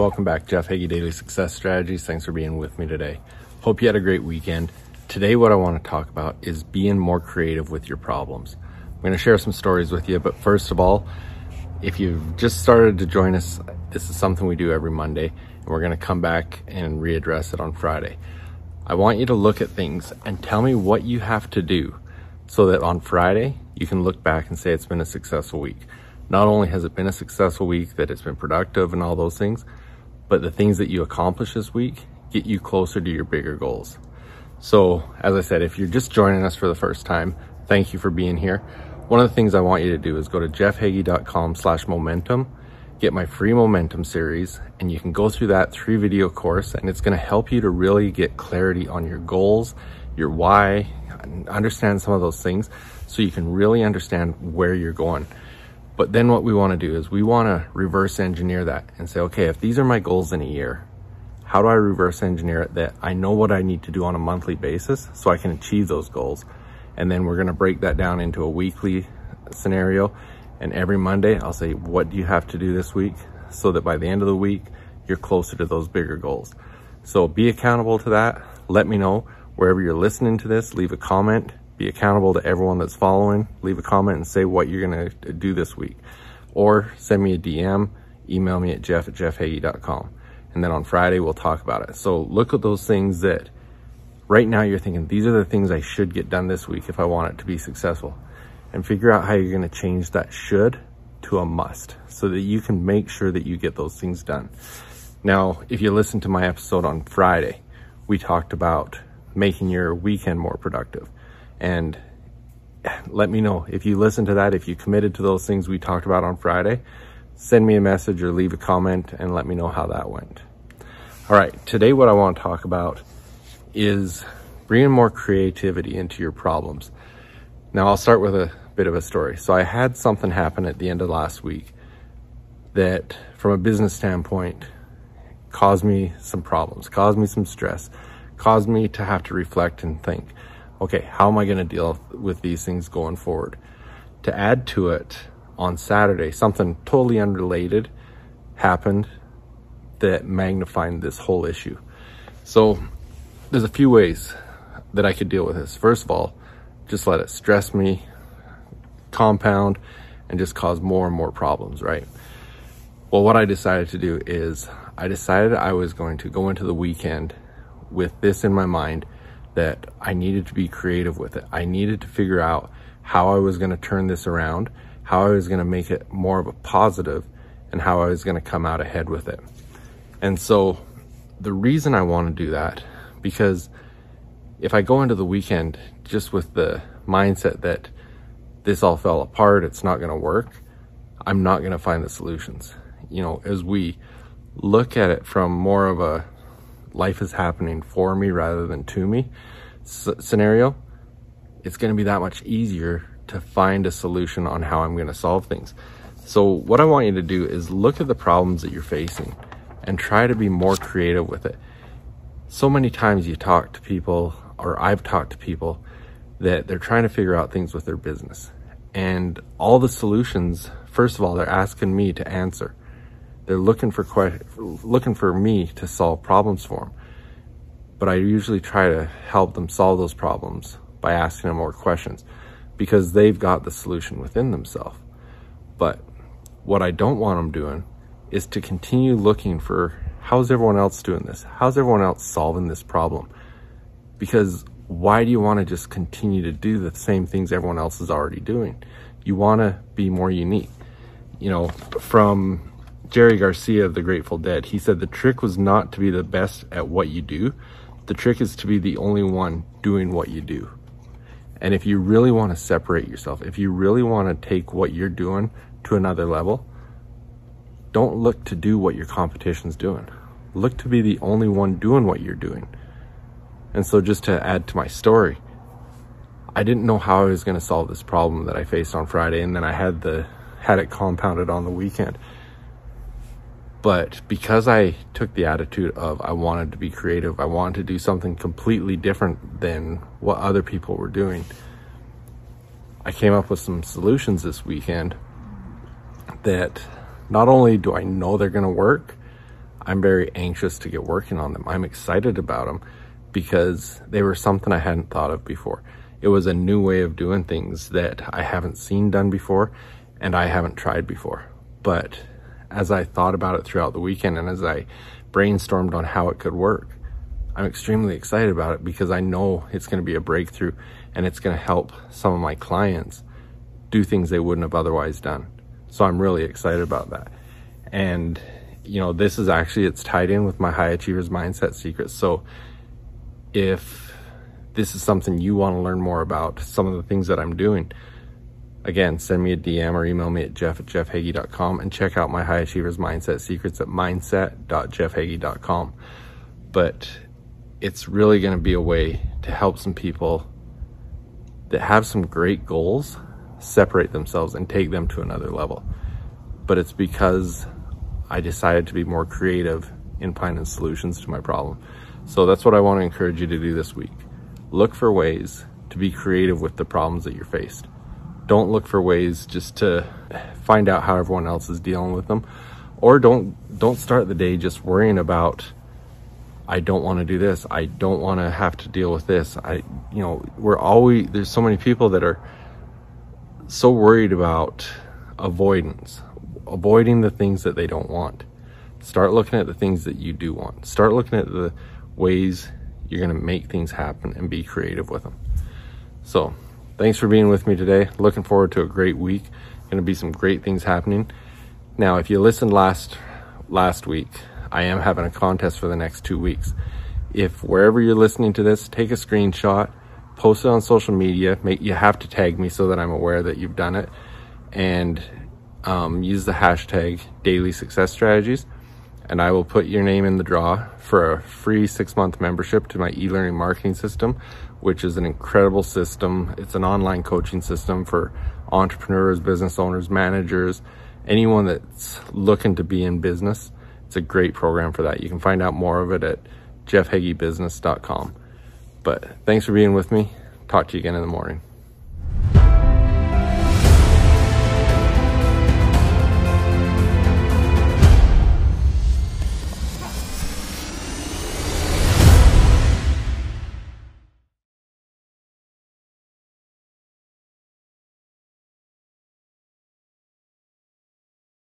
welcome back. Jeff Hagee, Daily Success Strategies. Thanks for being with me today. Hope you had a great weekend. Today, what I want to talk about is being more creative with your problems. I'm going to share some stories with you, but first of all, if you've just started to join us, this is something we do every Monday, and we're going to come back and readdress it on Friday. I want you to look at things and tell me what you have to do so that on Friday, you can look back and say it's been a successful week. Not only has it been a successful week, that it's been productive and all those things, but the things that you accomplish this week get you closer to your bigger goals. So, as I said, if you're just joining us for the first time, thank you for being here. One of the things I want you to do is go to jeffhagee.com slash momentum, get my free momentum series, and you can go through that three video course and it's gonna help you to really get clarity on your goals, your why, understand some of those things so you can really understand where you're going. But then what we want to do is we want to reverse engineer that and say, okay, if these are my goals in a year, how do I reverse engineer it that I know what I need to do on a monthly basis so I can achieve those goals? And then we're going to break that down into a weekly scenario. And every Monday, I'll say, what do you have to do this week? So that by the end of the week, you're closer to those bigger goals. So be accountable to that. Let me know wherever you're listening to this, leave a comment be accountable to everyone that's following. Leave a comment and say what you're going to do this week. Or send me a DM, email me at jeff at jeffhagee.com. And then on Friday, we'll talk about it. So look at those things that right now you're thinking, these are the things I should get done this week if I want it to be successful. And figure out how you're going to change that should to a must so that you can make sure that you get those things done. Now, if you listen to my episode on Friday, we talked about making your weekend more productive and let me know if you listen to that, if you committed to those things we talked about on Friday, send me a message or leave a comment and let me know how that went. All right, today what I want to talk about is bringing more creativity into your problems. Now I'll start with a bit of a story. So I had something happen at the end of last week that from a business standpoint caused me some problems, caused me some stress, caused me to have to reflect and think okay, how am I going to deal with these things going forward? To add to it, on Saturday, something totally unrelated happened that magnified this whole issue. So there's a few ways that I could deal with this. First of all, just let it stress me, compound, and just cause more and more problems, right? Well, what I decided to do is I decided I was going to go into the weekend with this in my mind that I needed to be creative with it. I needed to figure out how I was going to turn this around, how I was going to make it more of a positive, and how I was going to come out ahead with it. And so the reason I want to do that, because if I go into the weekend just with the mindset that this all fell apart, it's not going to work, I'm not going to find the solutions. You know, as we look at it from more of a life is happening for me rather than to me scenario, it's going to be that much easier to find a solution on how I'm going to solve things. So what I want you to do is look at the problems that you're facing and try to be more creative with it. So many times you talk to people or I've talked to people that they're trying to figure out things with their business and all the solutions, first of all, they're asking me to answer. They're looking for looking for me to solve problems for them. But I usually try to help them solve those problems by asking them more questions because they've got the solution within themselves. But what I don't want them doing is to continue looking for how's everyone else doing this? How's everyone else solving this problem? Because why do you want to just continue to do the same things everyone else is already doing? You want to be more unique. You know, from Jerry Garcia of the Grateful Dead, he said the trick was not to be the best at what you do. The trick is to be the only one doing what you do. And if you really want to separate yourself, if you really want to take what you're doing to another level, don't look to do what your competition's doing. Look to be the only one doing what you're doing. And so just to add to my story, I didn't know how I was going to solve this problem that I faced on Friday and then I had the had it compounded on the weekend. But because I took the attitude of I wanted to be creative, I wanted to do something completely different than what other people were doing, I came up with some solutions this weekend that not only do I know they're going to work, I'm very anxious to get working on them. I'm excited about them because they were something I hadn't thought of before. It was a new way of doing things that I haven't seen done before and I haven't tried before. But as I thought about it throughout the weekend and as I brainstormed on how it could work, I'm extremely excited about it because I know it's going to be a breakthrough and it's going to help some of my clients do things they wouldn't have otherwise done. So I'm really excited about that. And, you know, this is actually, it's tied in with my high achievers mindset secrets. So if this is something you want to learn more about, some of the things that I'm doing, again, send me a DM or email me at jeff at jeffhagee.com and check out my high achievers mindset secrets at mindset.jeffhagee.com. But it's really going to be a way to help some people that have some great goals separate themselves and take them to another level. But it's because I decided to be more creative in finding solutions to my problem. So that's what I want to encourage you to do this week. Look for ways to be creative with the problems that you're faced. Don't look for ways just to find out how everyone else is dealing with them. Or don't don't start the day just worrying about I don't want to do this. I don't want to have to deal with this. I you know, we're always there's so many people that are so worried about avoidance, avoiding the things that they don't want. Start looking at the things that you do want. Start looking at the ways you're going to make things happen and be creative with them. So, thanks for being with me today. Looking forward to a great week. Going to be some great things happening. Now, if you listened last last week, I am having a contest for the next 2 weeks. If wherever you're listening to this, take a screenshot post it on social media. Make you have to tag me so that I'm aware that you've done it, and um, use the hashtag Daily Success Strategies, and I will put your name in the draw for a free six month membership to my e-learning marketing system, which is an incredible system. It's an online coaching system for entrepreneurs, business owners, managers, anyone that's looking to be in business. It's a great program for that. You can find out more of it at jeffhageebusiness.com. But thanks for being with me. Talk to you again in the morning.